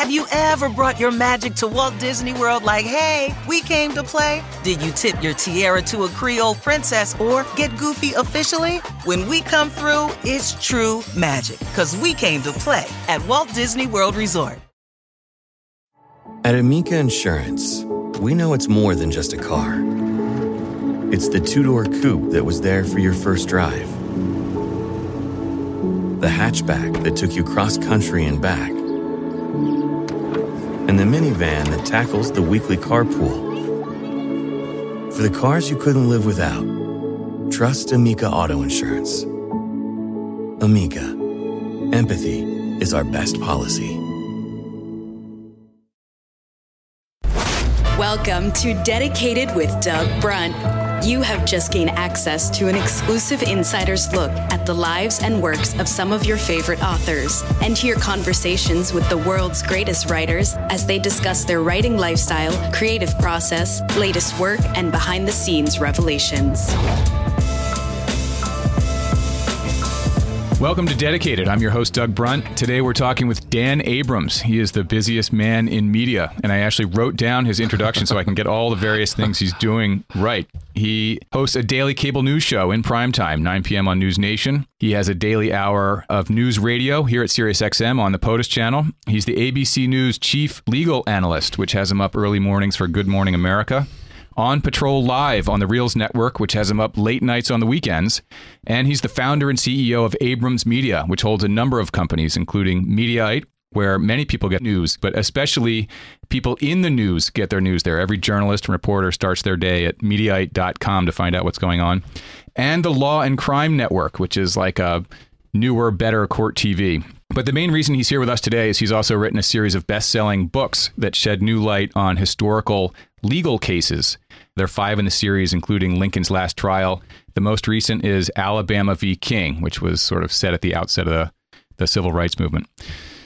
Have you ever brought your magic to Walt Disney World like, hey, we came to play? Did you tip your tiara to a Creole princess or get goofy officially? When we come through, it's true magic, because we came to play at Walt Disney World Resort. At Amica Insurance, we know it's more than just a car. It's the two door coupe that was there for your first drive, the hatchback that took you cross country and back, and the minivan that tackles the weekly carpool. For the cars you couldn't live without, trust Amica Auto Insurance. Amica, empathy is our best policy. Welcome to Dedicated with Doug Brunt. You have just gained access to an exclusive insider's look at the lives and works of some of your favorite authors and hear conversations with the world's greatest writers as they discuss their writing lifestyle, creative process, latest work, and behind the scenes revelations. Welcome to Dedicated. I'm your host, Doug Brunt. Today we're talking with Dan Abrams. He is the busiest man in media, and I actually wrote down his introduction so I can get all the various things he's doing right. He hosts a daily cable news show in primetime, 9 p.m. on News Nation. He has a daily hour of news radio here at SiriusXM on the POTUS channel. He's the ABC News chief legal analyst, which has him up early mornings for Good Morning America on Patrol Live on the Reelz Network, which has him up late nights on the weekends. And he's the founder and CEO of Abrams Media, which holds a number of companies, including Mediaite, where many people get news, but especially people in the news get their news there. Every journalist and reporter starts their day at Mediaite.com to find out what's going on. And the Law and Crime Network, which is like a newer, better court TV. But the main reason he's here with us today is he's also written a series of best selling books that shed new light on historical legal cases. There are five in the series, including Lincoln's Last Trial. The most recent is Alabama v. King, which was sort of set at the outset of the, the civil rights movement.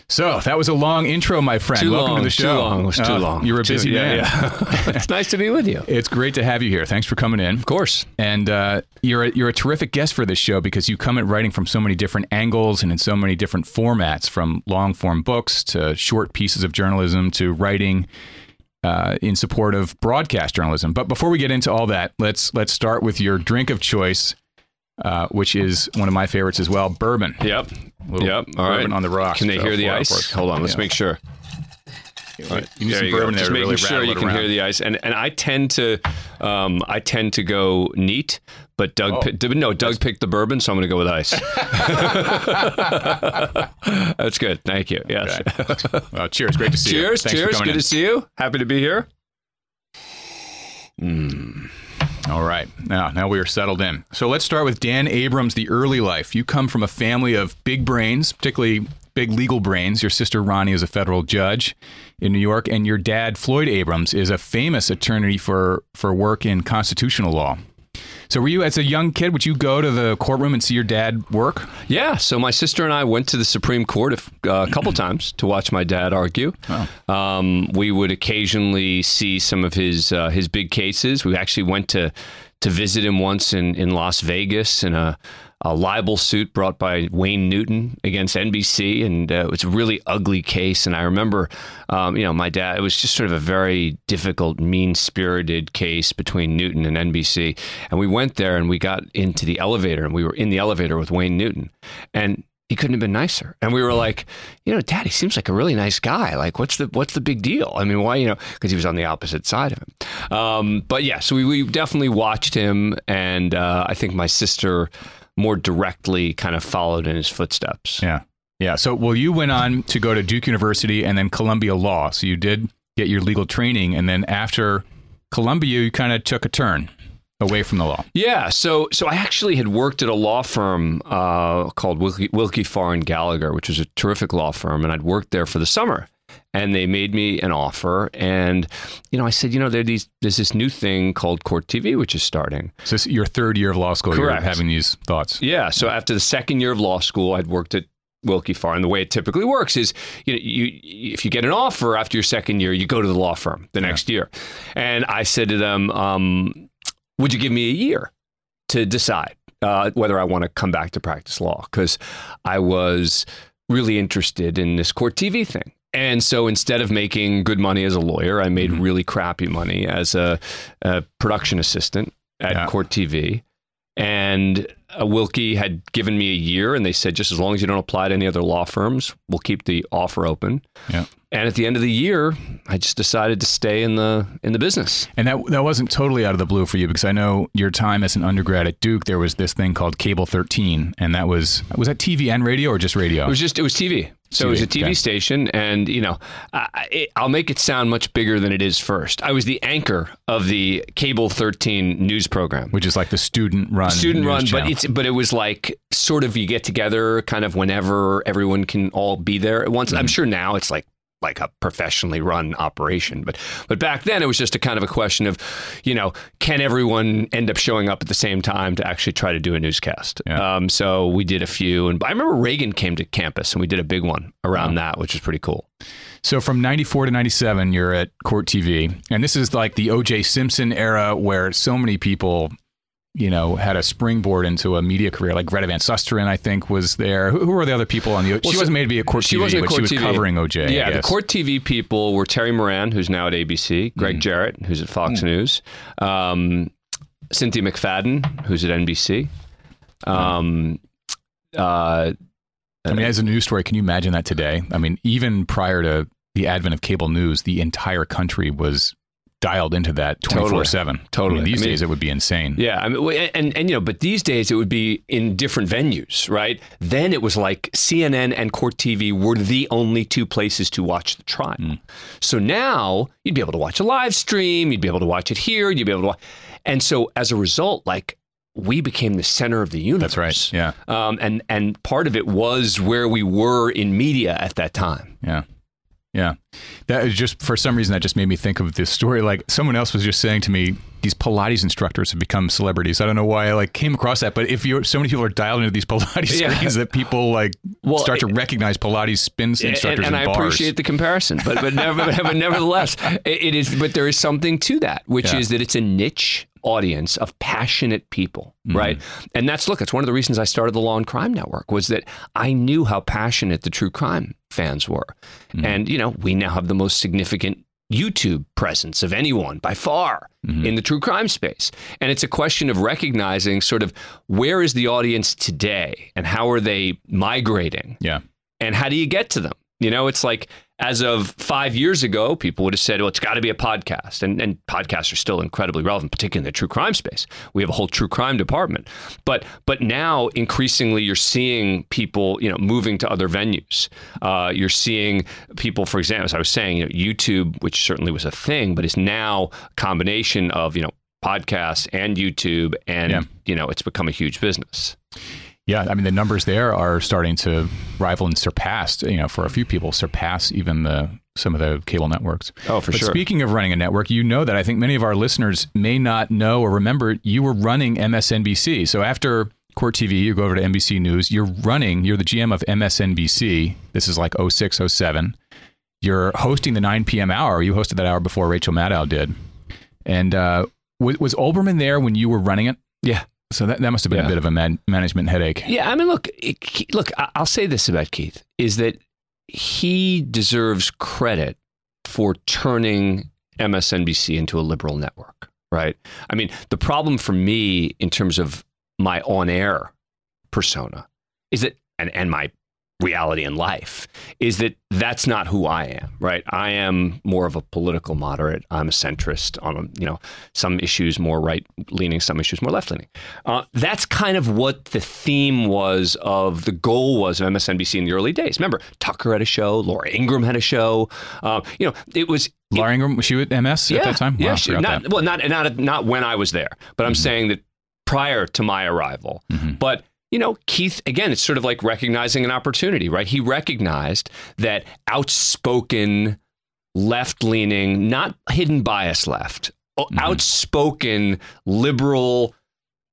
So that was a long intro, my friend. Too Welcome long, to the show. Too long. It was too Uh, long. You're a Too- busy yeah, man. Yeah. it's nice to be with you. It's great to have you here. Thanks for coming in. Of course. And uh, you're a, you're a terrific guest for this show because you come at writing from so many different angles and in so many different formats, from long form books to short pieces of journalism to writing uh, in support of broadcast journalism. But before we get into all that, let's let's start with your drink of choice, uh, which is one of my favorites as well, bourbon. Yep. Yep. All right. bourbon on the rocks. Can they hear the ice? for. Hold on. Let's Yeah. make sure. Right. You need There you go. Just to making really sure you can around. hear the ice, and and I tend to, um, I tend to go neat, but Doug, Oh. pi- no, Doug picked the bourbon, so I'm going to go with ice. That's good. Thank you. Yes. Okay. Well, cheers. Great to see you. cheers. Thanks for cheers. Good in. to see you. Happy to be here. Hmm. All right. Now, now we are settled in. So let's start with Dan Abrams, the early life. You come from a family of big brains, particularly big legal brains. Your sister Ronnie is a federal judge in New York, and your dad Floyd Abrams is a famous attorney for for work in constitutional law. So, were you as a young kid? Would you go to the courtroom and see your dad work? Yeah, so my sister and I went to the Supreme Court a, uh, couple times to watch my dad argue. Um, we would occasionally see some of his uh, his big cases. We actually went to to visit him once in, in Las Vegas in a, a libel suit brought by Wayne Newton against NBC, and uh, it was a really ugly case. And I remember, um, you know, my dad. It was just sort of a very difficult, mean spirited case between Newton and NBC. And we went there and we got into the elevator, and we were in the elevator with Wayne Newton, and he couldn't have been nicer. And we were like, you know, Dad, he seems like a really nice guy. Like, what's the what's the big deal? I mean, why, you know, because he was on the opposite side of him. Um, but yeah, so we, we definitely watched him, and uh, I think my sister more directly kind of followed in his footsteps. Yeah. Yeah. So, well, you went on to go to Duke University and then Columbia Law. So, you did get your legal training. And then after Columbia, you kind of took a turn away from the law. Yeah, so so I actually had worked at a law firm uh, called Willkie, Willkie Farr and Gallagher, which was a terrific law firm, and I'd worked there for the summer. And they made me an offer, and you know, I said, you know, there's these there's this new thing called Court TV, which is starting. So, this is your third year of law school, Correct. you're having these thoughts. Yeah. So after the second year of law school, I'd worked at Willkie Farr, and the way it typically works is, you know, you if you get an offer after your second year, you go to the law firm the next year. And I said to them, um, "Would you give me a year to decide uh, whether I want to come back to practice law?" Because I was really interested in this court TV thing. And so instead of making good money as a lawyer, I made really crappy money as a, a production assistant at Yeah. Court TV. And Uh, Willkie had given me a year, and they said, just as long as you don't apply to any other law firms, we'll keep the offer open. Yeah. And at the end of the year, I just decided to stay in the in the business. And that that wasn't totally out of the blue for you because I know your time as an undergrad at Duke. There was this thing called Cable 13, and that was was that TV and radio or just radio? It was just it was TV. So it was a TV, okay. station, and you know, I, I- I'll make it sound much bigger than it is. First, I was the anchor of the Cable 13 news program. which is like the student run student run, channel. but it's but it was like sort of you get together kind of whenever everyone can all be there at once. Mm-hmm. I'm sure now it's like like a professionally run operation, but but back then it was just a kind of a question of, you know, can everyone end up showing up at the same time to actually try to do a newscast? Yeah. Um, so we did a few, and I remember Reagan came to campus and we did a big one around that, which was pretty cool. So from 94 to 97, you're at Court TV. And this is like the OJ Simpson era where so many people, you know, had a springboard into a media career. Like Greta Van Susteren, I think, was there. Who, who were the other people on the Well, She wasn't made to be a Court she TV, wasn't but Court she was TV. covering OJ. Yeah, the. Court TV people were Terry Moran, who's now at ABC. Gregg Jarrett, who's at Fox News, um, Cynthia McFadden, who's at NBC. Um, uh, I mean, as a news story, can you imagine that today? I mean, even prior to the advent of cable news, the entire country was dialed into that 24 7. Totally. these I mean- days, it would be insane. Yeah, I mean, and and you know, but these days it would be in different venues, right? Then it was like CNN and Court TV were the only two places to watch the trial. Hmm. So now you'd be able to watch a live stream, you'd be able to watch it here, you'd be able to watch, and so as a result, like we became the center of the universe. That's right. Yeah. Um, and and part of it was where we were in media at that time. Yeah. Yeah. That is just for some reason that just made me think of this story. Like someone else was just saying to me, these Pilates instructors have become celebrities. I don't know why I like came across that, but if you're so many people are dialed into these Pilates Yeah. screens that people like Well, start to recognize Pilates spin instructors and, and in I bars. appreciate the comparison, but but, never, but nevertheless, it, it is. But there is something to that, which Yeah. is that it's a niche audience of passionate people, Mm-hmm. right? And that's look, it's one of the reasons I started the Law and Crime Network was that I knew how passionate the true crime fans were, Mm-hmm. and you know we now have the most significant YouTube presence of anyone by far Mm-hmm. in the true crime space. And it's a question of recognizing sort of where is the audience today and how are they migrating yeah. and how do you get to them? You know, it's like as of five years ago, people would have said, well, it's got to be a podcast. And, and podcasts are still incredibly relevant, particularly in the true crime space. We have a whole true crime department. But but now increasingly you're seeing people, you know, moving to other venues. Uh, you're seeing people, for example, as I was saying, you know, YouTube, which certainly was a thing, but is now a combination of, you know, podcasts and YouTube. And, Yeah. you know, it's become a huge business. Yeah, I mean the numbers there are starting to rival and surpass, you know, for a few people surpass even the some of the cable networks. Oh, for but sure. speaking of running a network, you know that I think many of our listeners may not know or remember you were running MSNBC. So after Court TV, you go over to NBC News, you're running, you're the GM of MSNBC. This is like 06, 07. You're hosting the 9 p.m. hour. You hosted that hour before Rachel Maddow did. And uh, was, was Olbermann there when you were running it? Yeah. So that, that must have been Yeah. a bit of a man, management headache. Yeah, I mean, look, it, look. I'll say this about Keith: is that he deserves credit for turning MSNBC into a liberal network. Right? I mean, the problem for me in terms of my on-air persona is that, and and my reality in life is that that's not who I am, right? I am more of a political moderate. I'm a centrist on, you know, some issues more right leaning, some issues more left leaning. Uh, that's kind of what the theme was of the goal was of MSNBC in the early days. Remember, Tucker had a show, Laura Ingraham had a show. Um, you know, it was Laura Ingraham, was she at MS at that time? yeah, Wow, I she- not that. well, not not not when I was there, but I'm saying that prior to my arrival. But you know, Keith again, it's sort of like recognizing an opportunity, right? He recognized that outspoken, left-leaning, not hidden bias left, o- mm-hmm. outspoken liberal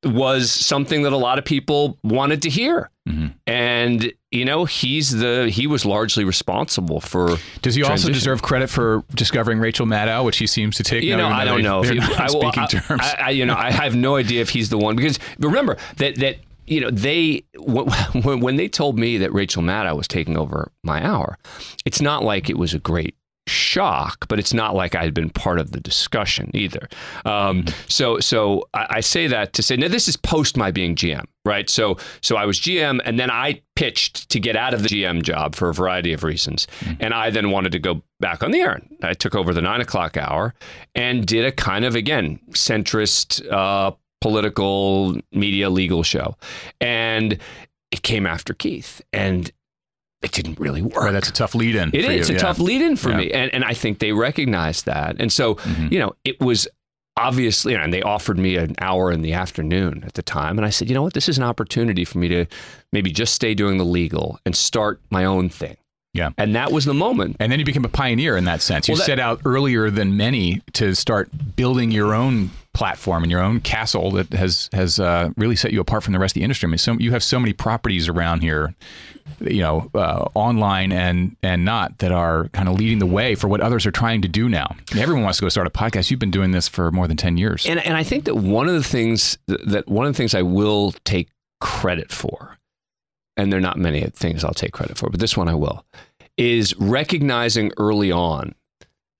was something that a lot of people wanted to hear. Mm-hmm. And you know, he's the he was largely responsible for Does he also deserve credit for discovering Rachel Maddow, which he seems to take? You no, know, I don't know. If he, I, speaking I- terms. I, I, you know, I have no idea if he's the one because remember that that you know, they when, when they told me that Rachel Maddow was taking over my hour, it's not like it was a great shock, but it's not like I had been part of the discussion either. Um, so, so I, I, say that to say now this is post my being GM, right? So, so I was GM, and then I pitched to get out of the GM job for a variety of reasons, mm-hmm. and I then wanted to go back on the air. I took over the nine o'clock hour and did a kind of again centrist. Uh, political media legal show and it came after Keith and it didn't really work. Right, that's a tough lead in. It is you, a yeah. tough lead in for yeah. me. And, and I think they recognized that. And so, mm-hmm. you know, it was obviously, and they offered me an hour in the afternoon at the time. And I said, you know what, this is an opportunity for me to maybe just stay doing the legal and start my own thing. Yeah. And that was the moment. And then you became a pioneer in that sense. You well, that, set out earlier than many to start building your own platform and your own castle that has has uh, really set you apart from the rest of the industry. I mean, so you have so many properties around here, you know, uh, online and and not that are kind of leading the way for what others are trying to do now. I mean, everyone wants to go start a podcast. You've been doing this for more than ten years. And and I think that one of the things that one of the things I will take credit for and there are not many things I'll take credit for, but this one I will, is recognizing early on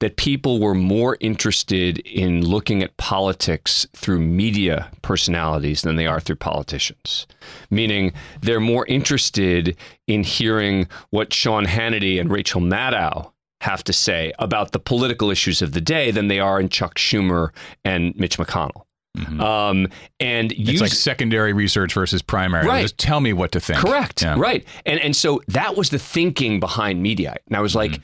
that people were more interested in looking at politics through media personalities than they are through politicians. Meaning they're more interested in hearing what Sean Hannity and Rachel Maddow have to say about the political issues of the day than they are in Chuck Schumer and Mitch McConnell. Mm-hmm. Um, and it's like secondary research versus primary. Right. Just tell me what to think. Correct. Yeah. Right. And and so that was the thinking behind Mediaite. And I was like, mm-hmm.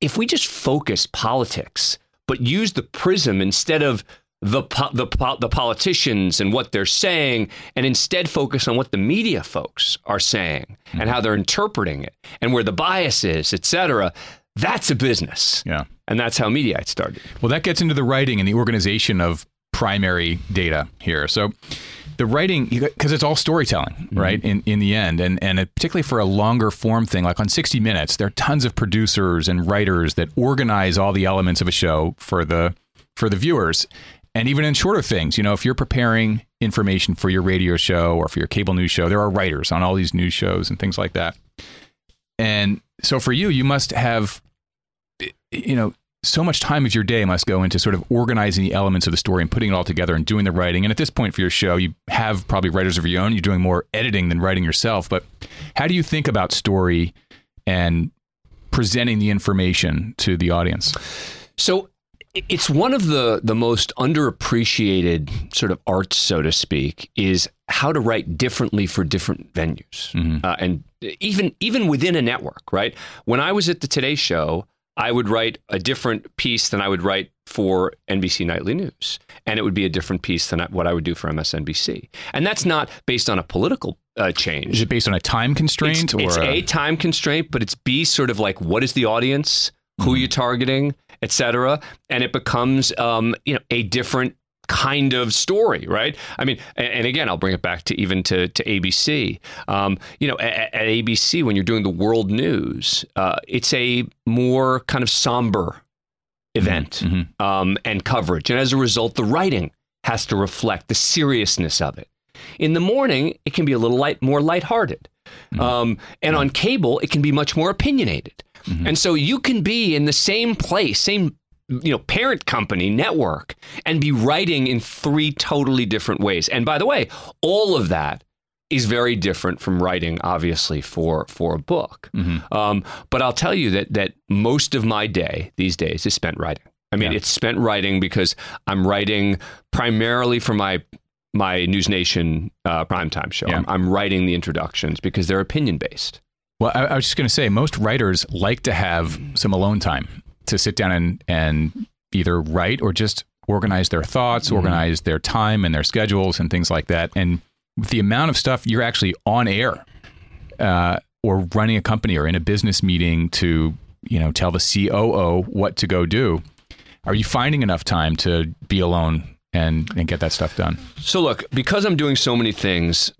If we just focus politics, but use the prism instead of the the the politicians and what they're saying, and instead focus on what the media folks are saying mm-hmm. and how they're interpreting it and where the bias is, et cetera. That's a business. Yeah. And that's how Mediaite started. Well, that gets into the writing and the organization of primary data here. So the writing because it's all storytelling, mm-hmm. right? In in the end, and and particularly for a longer form thing like on 60 Minutes, there are tons of producers and writers that organize all the elements of a show for the for the viewers. And even in shorter things, you know, if you're preparing information for your radio show or for your cable news show, there are writers on all these news shows and things like that. And so for you, you must have you know so much time of your day must go into sort of organizing the elements of the story and putting it all together and doing the writing. And at this point for your show, you have probably writers of your own. You're doing more editing than writing yourself. But how do you think about story and presenting the information to the audience? So it's one of the the most underappreciated sort of arts, so to speak, is how to write differently for different venues, mm-hmm. uh, and even even within a network. Right? When I was at the Today Show, I would write a different piece than I would write for NBC Nightly News. And it would be a different piece than what I would do for MSNBC. And that's not based on a political uh, change. Is it based on a time constraint? It's, it's a... a... time constraint, but it's B, sort of like what is the audience, who mm. are you targeting, et cetera. And it becomes um, you know, a different kind of story, right? I mean, and, and, again, I'll bring it back to even to, to ABC. Um, you know, at, at, ABC, when you're doing the world news, uh, it's a more kind of somber event mm-hmm. mm-hmm. um, and coverage. And as a result, the writing has to reflect the seriousness of it. In the morning, it can be a little light, more lighthearted. Mm-hmm. Um, and on cable, it can be much more opinionated. Mm-hmm. And so you can be in the same place, same you know parent company network and be writing in three totally different ways and by the way all of that is very different from writing obviously for for a book mm-hmm. um, but i'll tell you that that most of my day these days is spent writing i mean yeah. it's spent writing because i'm writing primarily for my my news nation uh, primetime show yeah. I'm, I'm writing the introductions because they're opinion based well, I, I was just going to say, most writers like to have some alone time to sit down and and either write or just organize their thoughts, mm-hmm. organize their time and their schedules and things like that. And the amount of stuff you're actually on air uh, or running a company or in a business meeting to you know tell the COO what to go do, are you finding enough time to be alone and and get that stuff done? So look, because I'm doing so many things,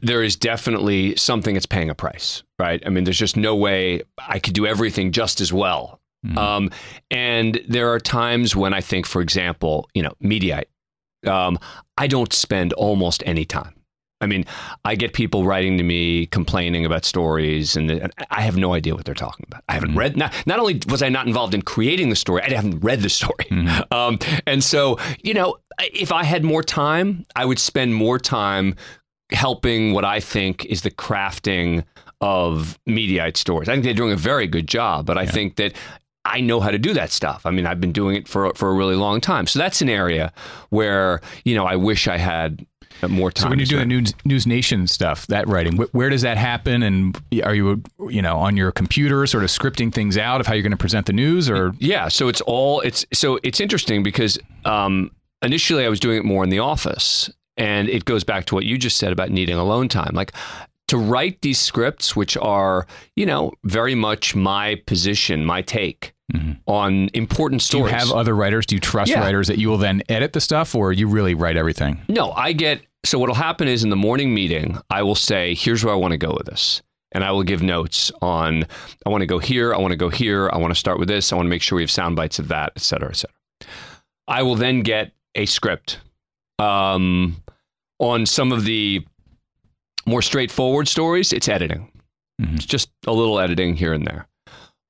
there is definitely something that's paying a price, right? I mean, there's just no way I could do everything just as well Mm-hmm. Um, and there are times when I think, for example, you know, Mediaite, um, I don't spend almost any time I mean, I get people writing to me complaining about stories, and, and I have no idea what they're talking about. I haven't read. Not not only was I not involved in creating the story, I haven't read the story. Um, and so, you know, if I had more time, I would spend more time helping what I think is the crafting of Mediaite stories. I think they're doing a very good job, but I think that I know how to do that stuff. I mean, I've been doing it for for a really long time. So that's an area where you know I wish I had more time. So when you're doing. News, News Nation stuff, that writing, wh- where does that happen? And are you, you know, on your computer, sort of scripting things out of how you're going to present the news, or Yeah, so it's all it's so it's interesting because um, initially I was doing it more in the office, and it goes back to what you just said about needing alone time. Like to write these scripts, which are you know very much my position, my take on important stories. do you have other writers? Do you trust Yeah. writers that you will then edit the stuff, or you really write everything? No, I get. So what'll happen is in the morning meeting, I will say, "Here's where I want to go with this," and I will give notes on. I want to go here. I want to go here. I want to start with this. I want to make sure we have sound bites of that, et cetera, et cetera. I will then get a script um, on some of the more straightforward stories. It's editing. It's just a little editing here and there.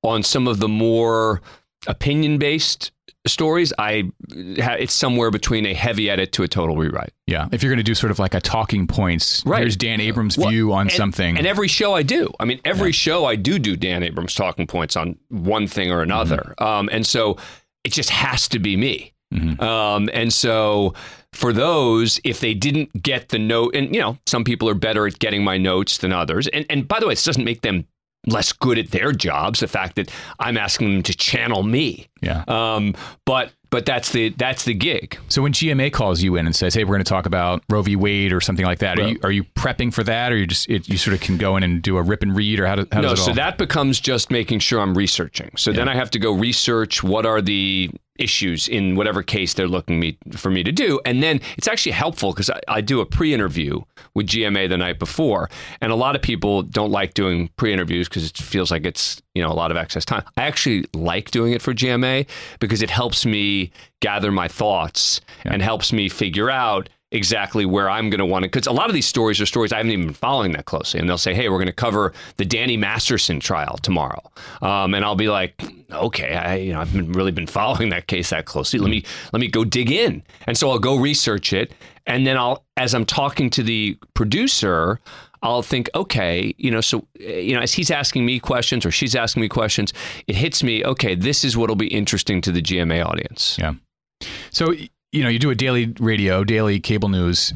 On some of the more opinion-based stories, I it's somewhere between a heavy edit to a total rewrite. Yeah, if you're going to do sort of like a talking points, Right. here's Dan Abrams' Well, view on and- something. And every show I do. I mean, every show I do do Dan Abrams talking points on one thing or another. Mm-hmm. Um, and so it just has to be me. Um, and so for those, if they didn't get the note, and you know, some people are better at getting my notes than others. And and by the way, this doesn't make them less good at their jobs. The fact that I'm asking them to channel me. yeah. Um, but but that's the that's the gig. So when GMA calls you in and says, "Hey, we're going to talk about Roe v. Wade or something like that," are you are you prepping for that, or you just it, you sort of can go in and do a rip and read, or how, do, how no, does it so all? that becomes just making sure I'm researching. So then I have to go research what are the issues in whatever case they're looking me for me to do, and then it's actually helpful because I, I do a pre-interview with GMA the night before, and a lot of people don't like doing pre-interviews because it feels like it's you know a lot of excess time. I actually like doing it for GMA because it helps me gather my thoughts and helps me figure out exactly where I'm going to want to. Because a lot of these stories are stories I haven't even been following that closely, and they'll say, "Hey, we're going to cover the Danny Masterson trial tomorrow," um, and I'll be like, "Okay, I you know I've really been following that case that closely. Let me let me go dig in." And so I'll go research it, and then I'll as I'm talking to the producer. I'll think, okay, you know, so, you know, as he's asking me questions or she's asking me questions, it hits me, okay, this is what'll be interesting to the GMA audience. Yeah. So you know, you do a daily radio, daily cable news,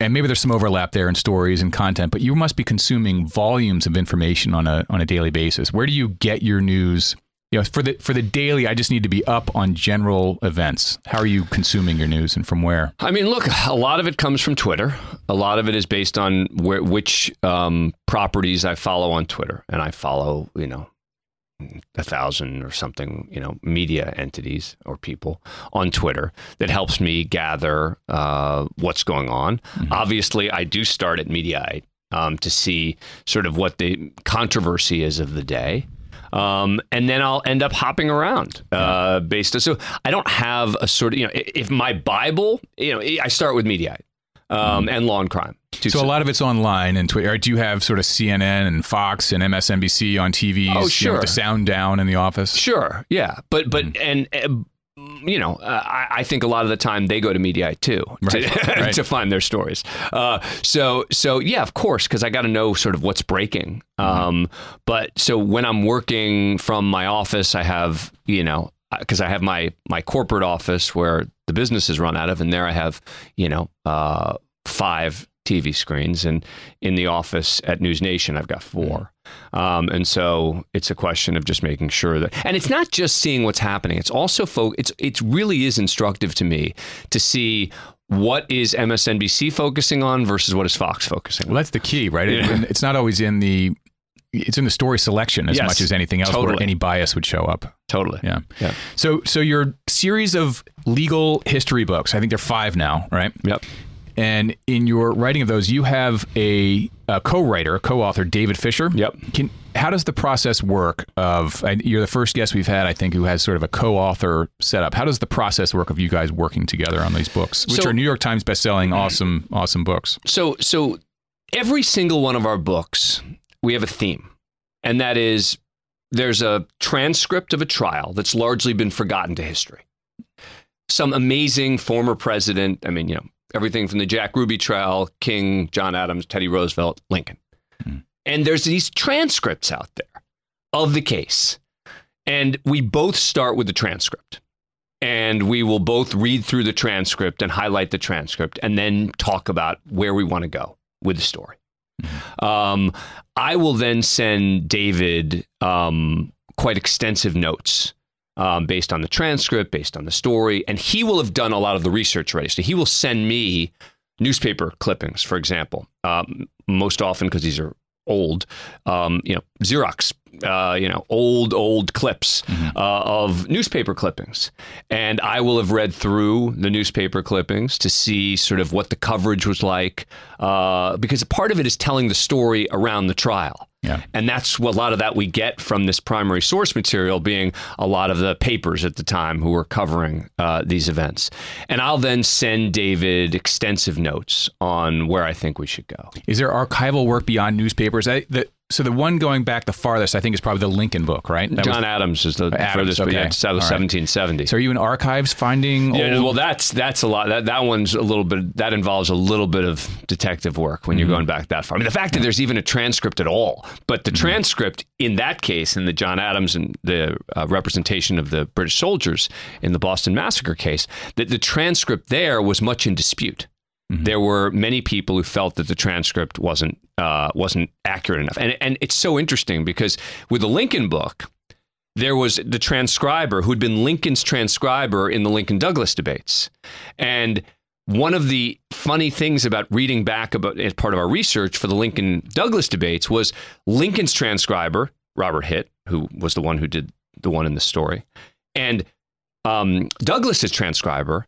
and maybe there's some overlap there in stories and content, but you must be consuming volumes of information on a on a daily basis. Where do you get your news? You know, for the for the daily, I just need to be up on general events. How are you consuming your news, and from where? I mean, look, a lot of it comes from Twitter. A lot of it is based on where, which um, properties I follow on Twitter, and I follow, you know, a thousand or something, you know, media entities or people on Twitter that helps me gather uh, what's going on. Obviously, I do start at Mediaite um, to see sort of what the controversy is of the day. Um, and then I'll end up hopping around uh, based on. So I don't have a sort of you know if my Bible you know I start with Mediaite um, and Law and Crime. So a lot of it's online and Twitter. Do you have sort of CNN and Fox and MSNBC on TV? Oh, You know, sure. with the sound down in the office. Sure, yeah, but but and. uh, you know, uh, I, I think a lot of the time they go to Mediaite too to, Right, right. to find their stories. Uh, so, so yeah, of course, because I got to know sort of what's breaking. Um, but so when I'm working from my office, I have you know because I have my my corporate office where the business is run out of, and there I have you know uh, five TV screens, and in the office at News Nation I've got four. Um, and so it's a question of just making sure that, and it's not just seeing what's happening. It's also, fo- it's it really is instructive to me to see what is MSNBC focusing on versus what is Fox focusing Well, that's the key, right? It- Yeah. it's not always in the. It's in the story selection as Yes, much as anything else, where any bias would show up. Totally. Yeah. Yeah. So, so your series of legal history books, I think they're five now, right? Yep. And in your writing of those, you have a, a co-writer, a co-author, David Fisher. Yep. Can how does the process work? Of you're the first guest we've had, I think, who has sort of a co-author setup. How does the process work of you guys working together on these books, which So- are New York Times best-selling, awesome, awesome books? So, so every single one of our books, we have a theme, and that is there's a transcript of a trial that's largely been forgotten to history. Some amazing former president, I mean, you know, everything from the Jack Ruby trial, King, John Adams, Teddy Roosevelt, Lincoln. Mm. And there's these transcripts out there of the case. And we both start with the transcript. And we will both read through the transcript and highlight the transcript and then talk about where we want to go with the story. Mm-hmm. Um, I will then send David um, quite extensive notes um, based on the transcript, based on the story, and he will have done a lot of the research already. So he will send me newspaper clippings, for example, um, most often because these are old, um, you know, Xerox, uh, you know, old, old clips mm-hmm. uh, of newspaper clippings. And I will have read through the newspaper clippings to see sort of what the coverage was like, uh, because part of it is telling the story around the trial. Yeah. And that's what a lot of that we get from this primary source material being a lot of the papers at the time who were covering uh, these events. And I'll then send David extensive notes on where I think we should go. Is there archival work beyond newspapers? I, the, so the one going back the farthest, I think, is probably the Lincoln book, right? That John was, Adams is the Adams, furthest, okay. but yeah, right. 1770. So are you in archives finding? Yeah, well, that's that's a lot. That that one's a little bit. That involves a little bit of detective work when mm-hmm. you're going back that far. I mean, the fact that there's even a transcript at all, but the mm-hmm. transcript in that case, in the John Adams and the uh, representation of the British soldiers in the Boston Massacre case, that the transcript there was much in dispute. Mm-hmm. There were many people who felt that the transcript wasn't uh, wasn't accurate enough, and and it's so interesting because with the Lincoln book, there was the transcriber who'd been Lincoln's transcriber in the Lincoln Douglas debates, and one of the funny things about reading back about as part of our research for the Lincoln Douglas debates was Lincoln's transcriber Robert Hitt, who was the one who did the one in the story, and um, Douglas's transcriber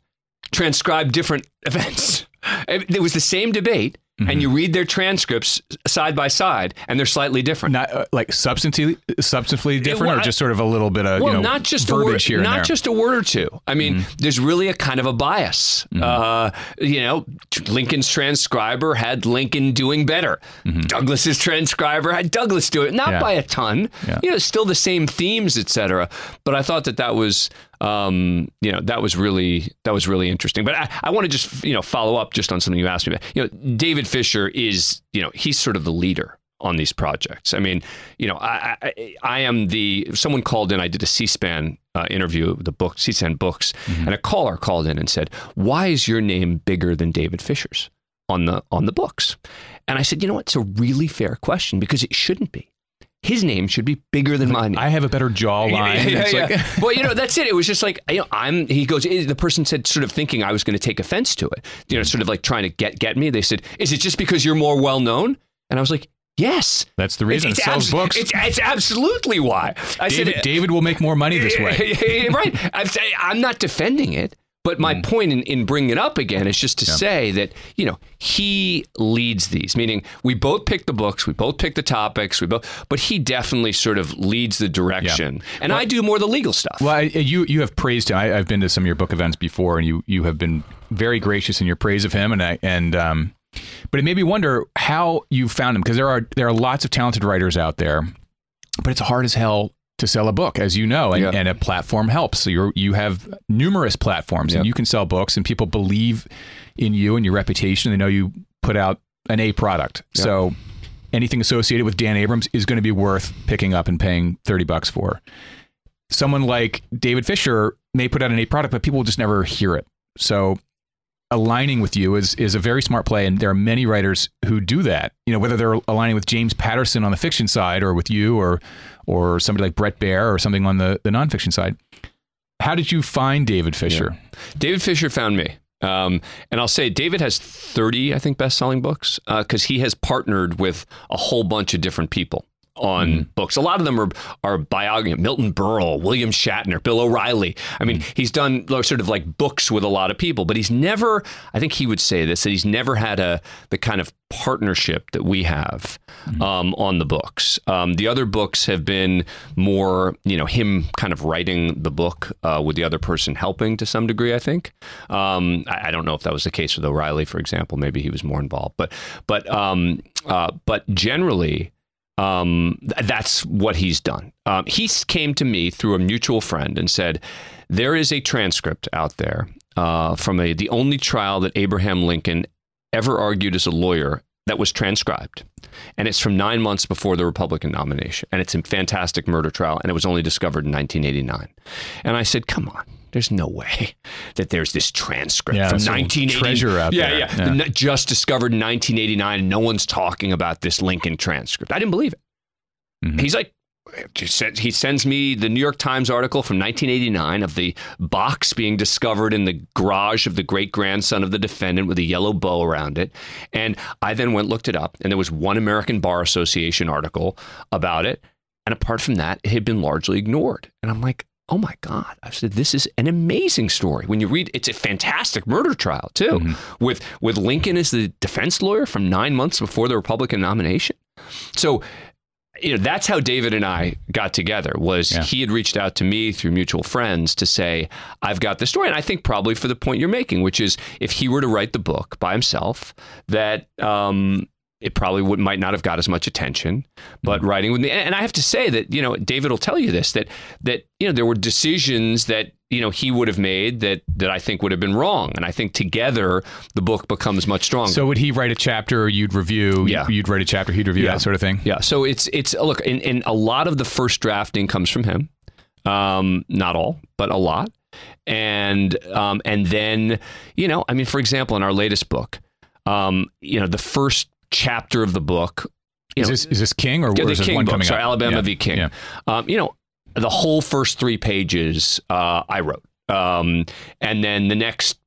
transcribed different events. It was the same debate, Mm-hmm. and you read their transcripts side by side, and they're slightly different. Not uh, like substantively, substantively different, well, or just sort of a little bit of well, you know, not just a word, not just a word or two. I mean, mm-hmm. there's really a kind of a bias. Mm-hmm. Uh, you know, Lincoln's transcriber had Lincoln doing better. Mm-hmm. Douglas's transcriber had Douglas do it, not yeah. by a ton. Yeah. You know, still the same themes, etc. But I thought that that was um, you know that was really that was really interesting. But I, I want to just you know follow up just on something you asked me about. You know, David Fisher is you know he's sort of the leader on these projects. I mean, you know, I, I, I am the someone called in. I did a C-SPAN uh, interview, the book C-SPAN Books, mm-hmm. and a caller called in and said, "Why is your name bigger than David Fisher's on the on the books?" And I said, "You know what? It's a really fair question because it shouldn't be." His name should be bigger than mine. I have a better jawline. yeah, yeah. Like, well, you know, that's it. It was just like, you know, I'm, he goes, eh, the person said, sort of thinking I was going to take offense to it, you know, sort of like trying to get, get me. They said, is it just because you're more well known? And I was like, Yes, that's the reason. It's, it's it sells abs- books. It's, it's, absolutely why. I David, said David will make more money this way. right. I'm not defending it. But my mm. point in, in bringing it up again is just to yeah. say that, you know, he leads these, meaning we both pick the books, we both pick the topics, we both, but he definitely sort of leads the direction. Yeah. And well, I do more the legal stuff. Well, I, you, you have praised him. I, have been to some of your book events before and you, you have been very gracious in your praise of him. And I, and, um, but it made me wonder how you found him because there are, there are lots of talented writers out there, but it's hard as hell to sell a book, as you know, and, yeah. and a platform helps. So you you have numerous platforms, and you can sell books, and people believe in you and your reputation. They know you put out an A product. So anything associated with Dan Abrams is going to be worth picking up and paying thirty bucks for. Someone like David Fisher may put out an A product, but people will just never hear it. So aligning with you is is a very smart play, and there are many writers who do that. You know, whether they're aligning with James Patterson on the fiction side, or with you, or or somebody like Bret Baier, or something on the the nonfiction side. How did you find David Fisher? Yeah. David Fisher found me. Um, and I'll say David has 30, I think, best selling books because uh, he has partnered with a whole bunch of different people on mm. books. A lot of them are are biography. Milton Berle, William Shatner, Bill O'Reilly. I mean, mm. he's done sort of like books with a lot of people, but he's never. I think he would say this that he's never had a the kind of partnership that we have um, on the books. Um, the other books have been more, you know, him kind of writing the book uh, with the other person helping to some degree. I think. Um, I, I don't know if that was the case with O'Reilly, for example. Maybe he was more involved, but but um, uh, but generally. Um, th- that's what he's done. Um, he came to me through a mutual friend and said, "There is a transcript out there uh, from a the only trial that Abraham Lincoln ever argued as a lawyer that was transcribed, and it's from nine months before the Republican nomination, and it's a fantastic murder trial, and it was only discovered in 1989." And I said, "Come on." There's no way that there's this transcript Yeah, from some 1980. treasure out yeah, there. Yeah, Yeah. Just discovered in 1989, and no one's talking about this Lincoln transcript. I didn't believe it. Mhm. He's like, he sends me the New York Times article from 1989 of the box being discovered in the garage of the great grandson of the defendant with a yellow bow around it. And I then went looked it up, and there was one American Bar Association article about it. And apart from that, it had been largely ignored. And I'm like, oh my God. I said, this is an amazing story. When you read, it's a fantastic murder trial, too, with, with Lincoln as the defense lawyer from nine months before the Republican nomination. So, you know, that's how David and I got together was Yeah. he had reached out to me through mutual friends to say, I've got this story. And I think probably for the point you're making, which is if he were to write the book by himself, that um, it probably would might not have got as much attention. But writing with me, and, I have to say that you know David will tell you this that that you know there were decisions that you know he would have made that that I think would have been wrong, and I think together the book becomes much stronger. So would he write a chapter? You'd review. Yeah. You'd write a chapter. He'd review Yeah. that sort of thing. Yeah. So it's it's look, and, and a lot of the first drafting comes from him. Um, not all, but a lot. And um, and then you know, I mean, for example, in our latest book, um, you know, the first chapter of the book. Is know, this is this King or, the is this King one book, coming sorry? Alabama Yeah. v. King. Yeah. Um, you know, the whole first three pages uh, I wrote, um, and then the next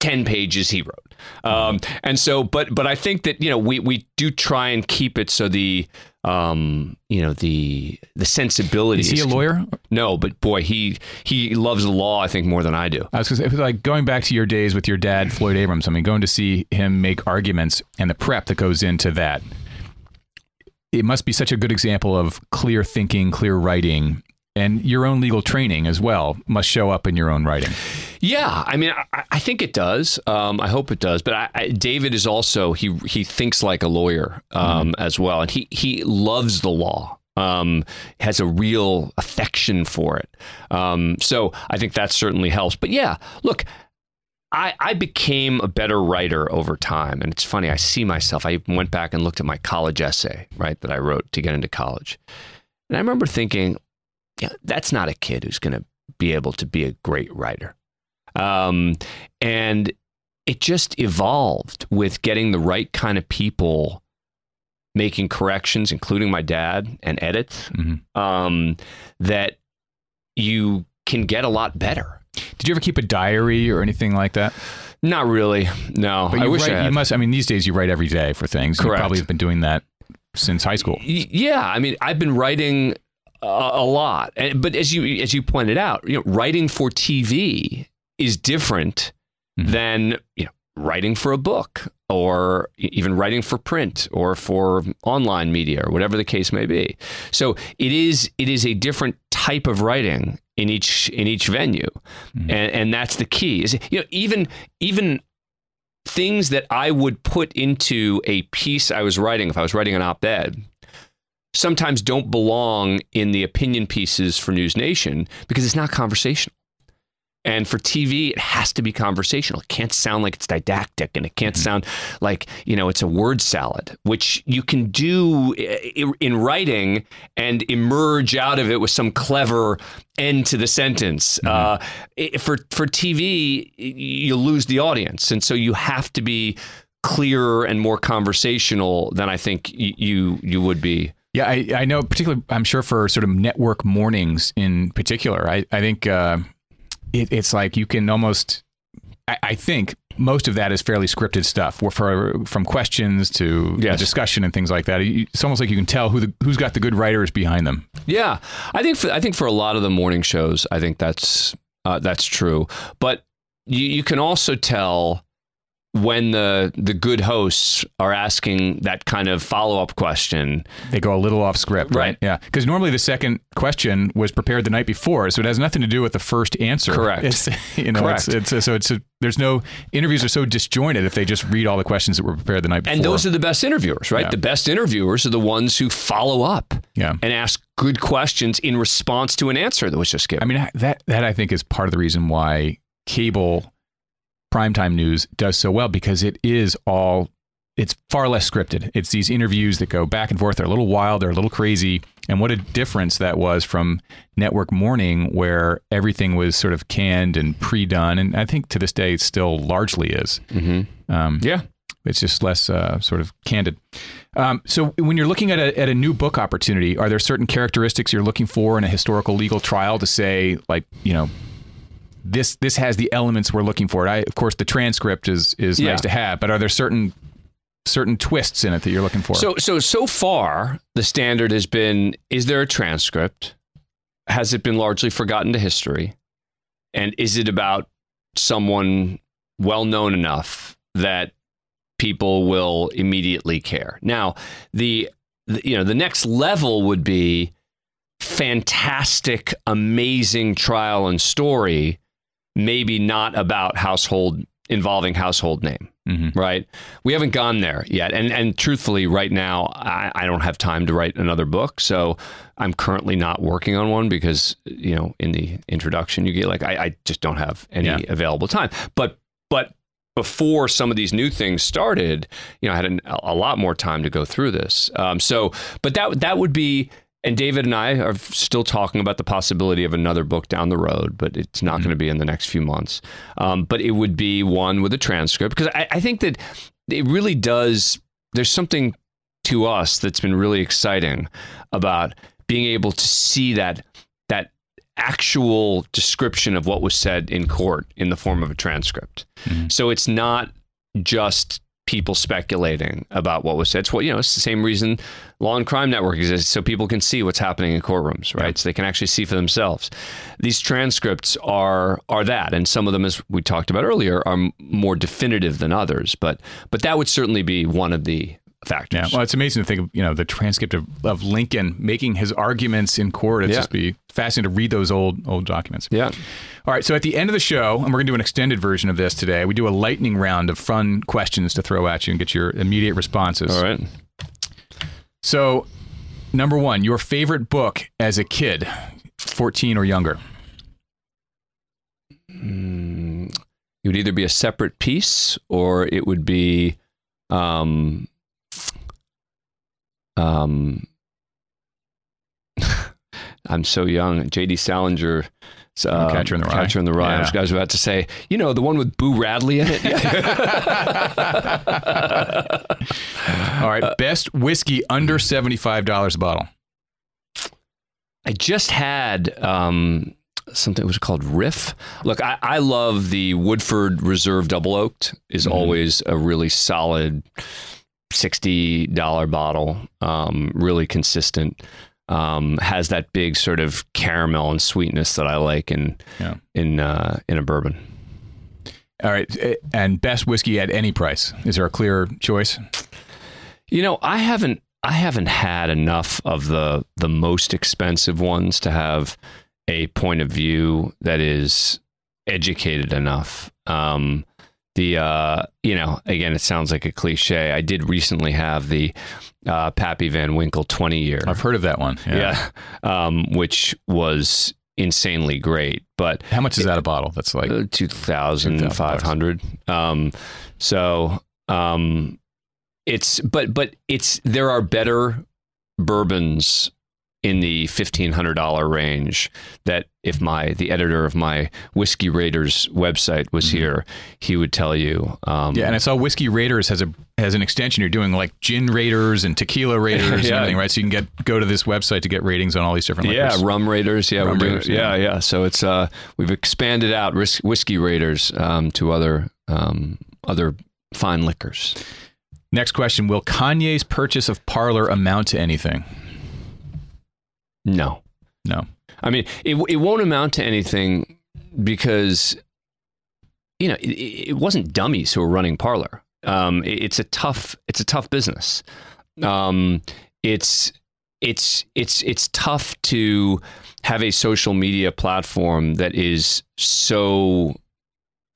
ten pages he wrote. Um, and so, but but I think that you know we we do try and keep it so the um, you know the the sensibility. Is he a lawyer? No, but boy, he he loves the law. I think more than I do. I was to say, like going back to your days with your dad, Floyd Abrams. I mean, going to see him make arguments and the prep that goes into that. It must be such a good example of clear thinking, clear writing, and your own legal training as well must show up in your own writing. Yeah, I mean, I, I think it does. Um, I hope it does. But I, I, David is also he he thinks like a lawyer um, as well, and he he loves the law. Um, has a real affection for it. Um, so I think that certainly helps. But yeah, look. I, I became a better writer over time. And it's funny, I see myself. I went back and looked at my college essay, right, that I wrote to get into college. And I remember thinking, yeah, that's not a kid who's going to be able to be a great writer. Um, and it just evolved with getting the right kind of people making corrections, including my dad, and edits Mhm. um, that you can get a lot better. Did you ever keep a diary or anything like that? Not really. No, But I wish write, I you must. I mean, these days you write every day for things. You Correct. probably have been doing that since high school. Yeah, I mean, I've been writing a, a lot, and, but as you as you pointed out, you know, writing for TV is different Mhm. than you know writing for a book or even writing for print or for online media or whatever the case may be. So it is it is a different type of writing in each in each venue, and and that's the key. Is you know even even things that I would put into a piece I was writing if I was writing an op-ed sometimes don't belong in the opinion pieces for News Nation because it's not conversational. And for TV, it has to be conversational. It can't sound like it's didactic and it can't sound like, you know, it's a word salad, which you can do in writing and emerge out of it with some clever end to the sentence. Uh, i- for, for TV, you lose the audience. And so you have to be clearer and more conversational than I think y- you, you would be. Yeah, I, I know. Particularly, I'm sure for sort of network mornings in particular. I I think uh, it, it's like you can almost. I, I think most of that is fairly scripted stuff, for from questions to Yes. discussion and things like that. It's almost like you can tell who the, who's got the good writers behind them. Yeah, I think for I think for a lot of the morning shows, I think that's uh, that's true. But you you can also tell when the the good hosts are asking that kind of follow up question, they go a little off script, right? Right. Yeah, because normally the second question was prepared the night before, so it has nothing to do with the first answer. Correct. It's, you know, Correct. It's, it's so it's a, there's no interviews are so disjointed if they just read all the questions that were prepared the night before. and those are the best interviewers, right? Yeah. The best interviewers are the ones who follow up Yeah. and ask good questions in response to an answer that was just given. I mean that that I think is part of the reason why cable primetime news does so well because it is all it's far less scripted. It's these interviews that go back and forth. They're a little wild, they're a little crazy. And what a difference that was from network morning where everything was sort of canned and pre-done and I think to this day it still largely is. mm-hmm. Um, Yeah. it's just less uh, sort of candid. Um, so when you're looking at a, at a new book opportunity, are there certain characteristics you're looking for in a historical legal trial to say, like, you know, this this has the elements we're looking for? I, of course, the transcript is is Yeah. nice to have, but are there certain certain twists in it that you're looking for? So so so far, the standard has been: is there a transcript? Has it been largely forgotten to history? And is it about someone well known enough that people will immediately care? Now, the, the you know the next level would be fantastic, amazing trial and story, maybe not about household involving household name Mhm. right? We haven't gone there yet. And and truthfully, right now, I, I don't have time to write another book. So I'm currently not working on one because, you know, in the introduction, you get like, I, I just don't have any Yeah. available time. But, but, before some of these new things started, you know, I had an, a lot more time to go through this. Um, so, but that that would be, and David and I are still talking about the possibility of another book down the road, but it's not going to be in the next few months. Um, but it would be one with a transcript because I, I think that it really does. There's something to us that's been really exciting about being able to see that that actual description of what was said in court in the form of a transcript. So it's not just people speculating about what was said. It's what you know. It's the same reason Law and Crime Network exists, so people can see what's happening in courtrooms, right? So they can actually see for themselves. These transcripts are are that, and some of them, as we talked about earlier, are more definitive than others. But but that would certainly be one of the factors. Yeah, well, it's amazing to think of you know the transcript of, of Lincoln making his arguments in court. It's Yeah. just be fascinating to read those old old documents. Yeah. All right, so at the end of the show, and we're going to do an extended version of this today. We do a lightning round of fun questions to throw at you and get your immediate responses. All right. So, number one, your favorite book as a kid, fourteen or younger. Mm, it would either be a Separate Peace or it would be um um I'm so young. J.D. Salinger. Uh, Catcher in the Rye. Catcher in the Rye. I was, Yeah. I was about to say, you know, the one with Boo Radley in it. All right, best whiskey under seventy five dollars a bottle. I just had um, something. It was called Riff? Look, I, I love the Woodford Reserve Double Oaked. Is always a really solid sixty dollar bottle. Um, really consistent. Um, has that big sort of caramel and sweetness that I like in Yeah. in uh, in a bourbon. All right, eh, and best whiskey at any price. Is there a clear choice? You know, I haven't I haven't had enough of the the most expensive ones to have a point of view that is educated enough. Um, the uh, you know, again, it sounds like a cliche. I did recently have the uh, Pappy Van Winkle twenty year, I've heard of that one. yeah, um, which was insanely great, but How much is that a bottle? That's like uh, 2500 um so um it's but but it's there are better bourbons in the $1500 range that if my the editor of my whiskey raiders website was here he would tell you um Mm-hmm. yeah. And I saw Whiskey Raiders has a has an extension. You're doing like gin raiders and tequila raiders and everything, right? So you can get go to this website to get ratings on all these different yeah, liquors. rum raiders. Yeah, Rum doing, Raiders, yeah, yeah. yeah. So it's uh, we've expanded out whis- whiskey raiders um, to other um, other fine liquors. Next question: Will Kanye's purchase of Parler amount to anything? No, No. I mean, it it won't amount to anything because you know, it, it wasn't dummies who were running Parler. Um, it- it's a tough, it's a tough business. Um, it's it's it's it's tough to have a social media platform that is so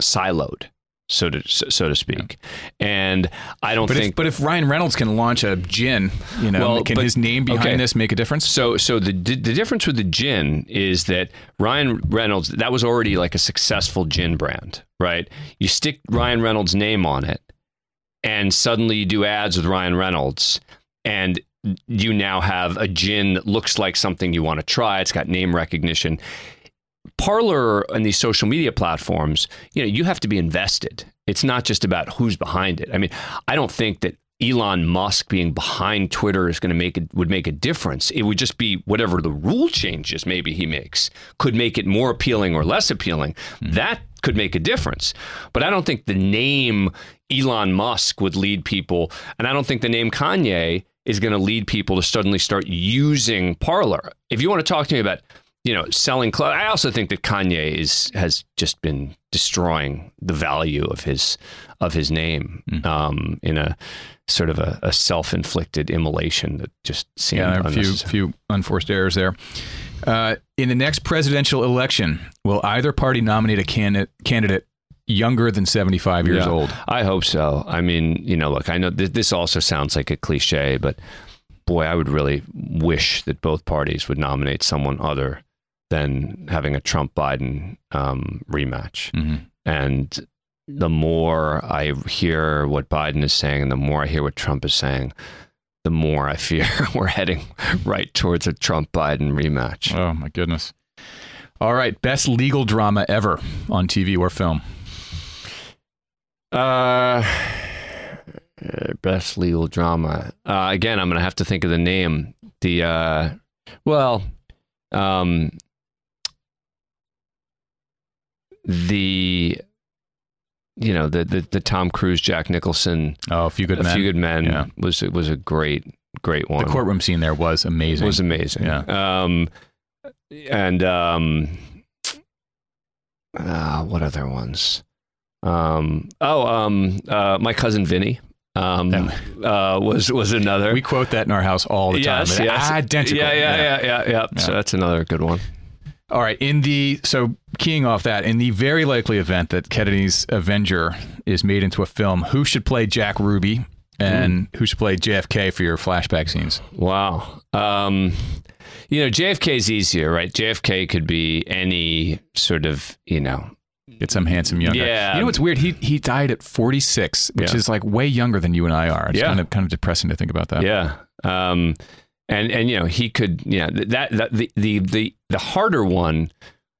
siloed, so to so to speak. And I don't But think if, but if Ryan Reynolds can launch a gin, you know, Well, can but- his name behind okay. this make a difference? So, so the the difference with the gin is that Ryan Reynolds that was already like a successful gin brand, right? You stick Ryan Reynolds' name on it, and suddenly you do ads with Ryan Reynolds, and you now have a gin that looks like something you want to try. It's got name recognition. Parler and these social media platforms, you know, you have to be invested. It's not just about who's behind it. I mean, I don't think that Elon Musk being behind Twitter is going to make it would make a difference. It would just be whatever the rule changes maybe he makes could make it more appealing or less appealing. Hmm. That could make a difference. But I don't think the name Elon Musk would lead people, and I don't think the name Kanye is going to lead people to suddenly start using Parler. If you want to talk to me about you know, selling clothes. I also think that Kanye is has just been destroying the value of his of his name um, in a sort of a, a self inflicted immolation that just seemed Yeah, a few few unforced errors there. Uh, in the next presidential election, will either party nominate a candidate candidate younger than seventy five years Yeah, old? I hope so. I mean, you know, look, I know th- this also sounds like a cliche, but boy, I would really wish that both parties would nominate someone other than having a Trump Biden um, rematch. Mhm. And the more I hear what Biden is saying, and the more I hear what Trump is saying, the more I fear we're heading right towards a Trump Biden rematch. Oh my goodness! All right, best legal drama ever on TV or film. Uh, best legal drama. Uh, again, I'm going to have to think of the name. The uh, well, um, the you know the the, the Tom Cruise, Jack Nicholson, Oh, a few good A men. Few Good Men Yeah. was was a great great one. The courtroom scene there was amazing. was amazing. Yeah. Um, and um, uh, what other ones? Um, oh, um, uh, my cousin Vinny. Um, uh, was was another. we quote that in our house all the time. yes, yes. Identical. Yeah, yeah, yeah, yeah, yeah. So that's another good one. All right. In the so keying off that, in the very likely event that Kennedy's Avenger is made into a film, who should play Jack Ruby and who should play JFK for your flashback scenes? Wow. Um, you know, JFK is easier, right? JFK could be any sort of, you know, Get some handsome young Yeah. You know what's weird? He he died at 46, which Yeah. is like way younger than you and I are. It's Yeah. kind of kind of depressing to think about that. Yeah. Um, and and you know he could yeah th- that that the the the, the harder one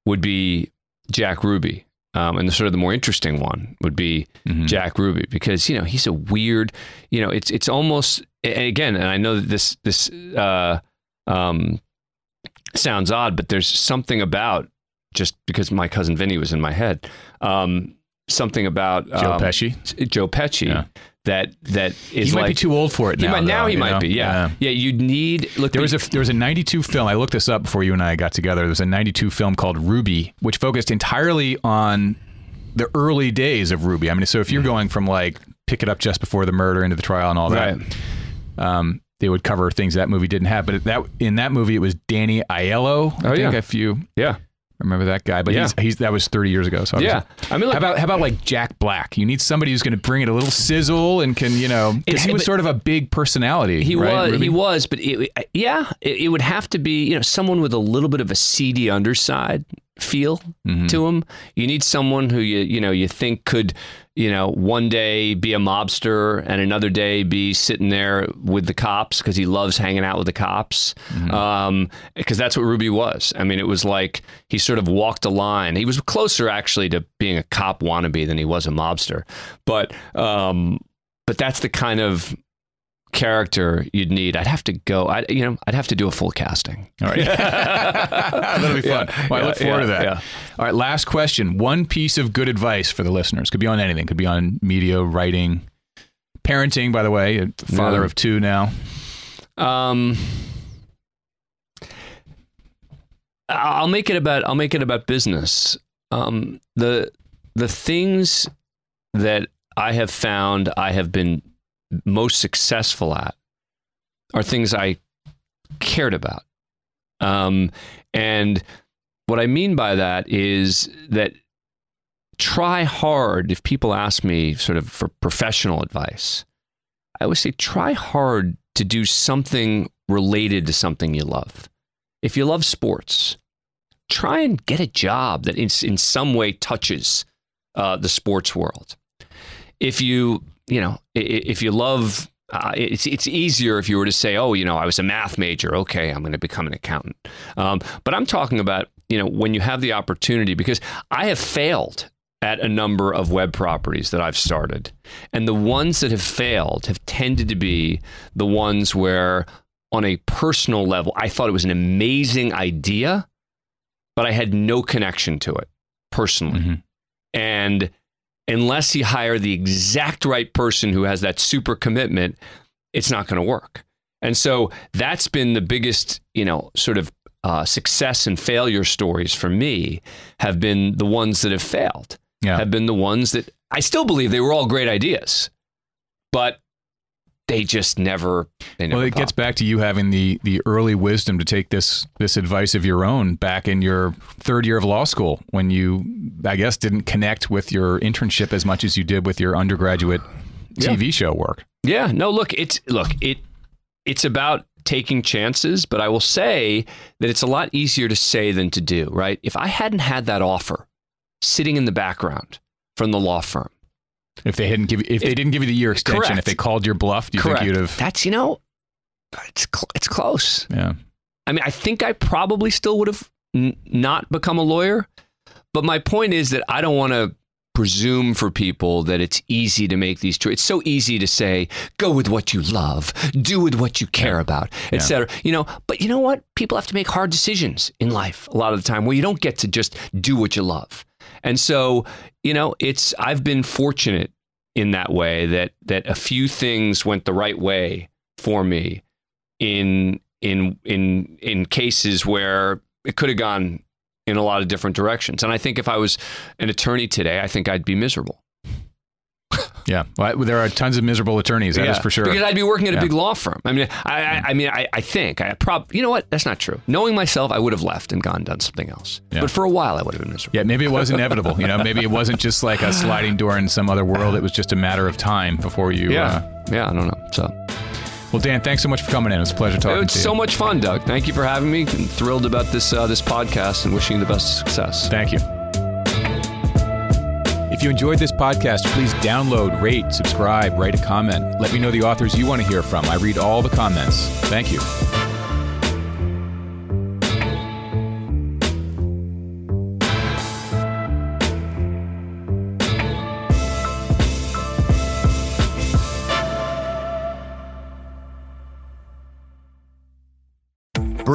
would be Jack Ruby. Um, and the sort of the more interesting one would be Mhm. Jack Ruby because you know he's a weird you know it's it's almost and again and I know that this this uh, um, sounds odd but there's something about just because my cousin Vinny was in my head um, something about Joe um, Pesci. Joe Pesci Yeah. That that is He might like be too old for it he now. might, now he might know? be. Yeah. yeah. You need look. There was a there was a 92 film. I looked this up before you and I got together. There was a 92 film called Ruby, which focused entirely on the early days of Ruby. I mean, so if you're going from like pick it up just before the murder into the trial and all that, right. um, they would cover things that movie didn't have. But that in that movie, it was Danny Aiello. I Oh, think yeah. a few. Yeah. Remember that guy, but Yeah. he's, he's that was 30 years ago. So Yeah. I mean, look, how about how about like Jack Black? You need somebody who's going to bring it a little sizzle and can you know because he was sort of a big personality. he right, was. Ruby? He was. But it, yeah, it, it would have to be you know someone with a little bit of a seedy underside feel Mm-hmm. to him. You need someone who you you know you think could you know one day be a mobster and another day be sitting there with the cops because he loves hanging out with the cops. Um, because that's what Ruby was. I mean, it was like he sort of walked a line. He was closer actually to being a cop wannabe than he was a mobster. But um, but that's the kind of character you'd need. I'd have to go. I you know I'd have to do a full casting. All right. That'll be fun. Yeah, well, I look forward to that. yeah. All right, last question. One piece of good advice for the listeners. Could be on anything. Could be on media, writing, parenting, by the way, a father Yeah. of two now. Um, I'll make it about I'll make it about business. Um, the the things that I have found I have been most successful at are things I cared about. Um, and what I mean by that is that try hard. If people ask me sort of for professional advice, I always say try hard to do something related to something you love. If you love sports, try and get a job that in, in some way touches uh, the sports world. If you, you know, if you love, uh, it's it's easier if you were to say, oh, you know, I was a math major. Okay, I'm going to become an accountant. Um, but I'm talking about, you know, when you have the opportunity, because I have failed at a number of web properties that I've started. And the ones that have failed have tended to be the ones where, on a personal level, I thought it was an amazing idea, but I had no connection to it personally. Mm-hmm. And unless you hire the exact right person who has that super commitment, it's not going to work. And so that's been the biggest, you know, sort of uh, success and failure stories for me have been the ones that have failed yeah. have been the ones that I still believe they were all great ideas, but they just never. They never well, it popped. gets back to you having the the early wisdom to take this this advice of your own back in your third year of law school when you, I guess, didn't connect with your internship as much as you did with your undergraduate TV yeah. show work. Yeah, no, look, it's look it it's about taking chances, but I will say that it's a lot easier to say than to do. Right? If I hadn't had that offer sitting in the background from the law firm. If they hadn't give if, if they didn't give you the year extension, correct. if they called your bluff, do you correct. think you'd have? That's you know, it's cl- it's close. Yeah. I mean, I think I probably still would have n- not become a lawyer, but my point is that I don't want to presume for people that it's easy to make these choices. It's so easy to say, go with what you love, do with what you care yeah. about, etc. Yeah. You know, but you know what? People have to make hard decisions in life a lot of the time where you don't get to just do what you love. And so, you know, it's I've been fortunate in that way that that a few things went the right way for me in in in in cases where it could have gone in a lot of different directions. And I think if I was an attorney today, I think I'd be miserable. Yeah, well, there are tons of miserable attorneys. That yeah, is for sure. Because I'd be working at yeah. a big law firm. I mean, I, I, I mean, I, I, think I prob. You know what? That's not true. Knowing myself, I would have left and gone and done something else. Yeah. But for a while, I would have been miserable. Yeah, maybe it was inevitable. you know, maybe it wasn't just like a sliding door in some other world. It was just a matter of time before you. Yeah, uh, yeah. I don't know. So. Well, Dan, thanks so much for coming in. It was a pleasure talking it's to you. It's so much fun, Doug. Thank you for having me. I'm thrilled about this uh, this podcast and wishing you the best of success. Thank you. You enjoyed this podcast, please download, rate, subscribe, write a comment. Let me know the authors you want to hear from. I read all the comments. Thank you.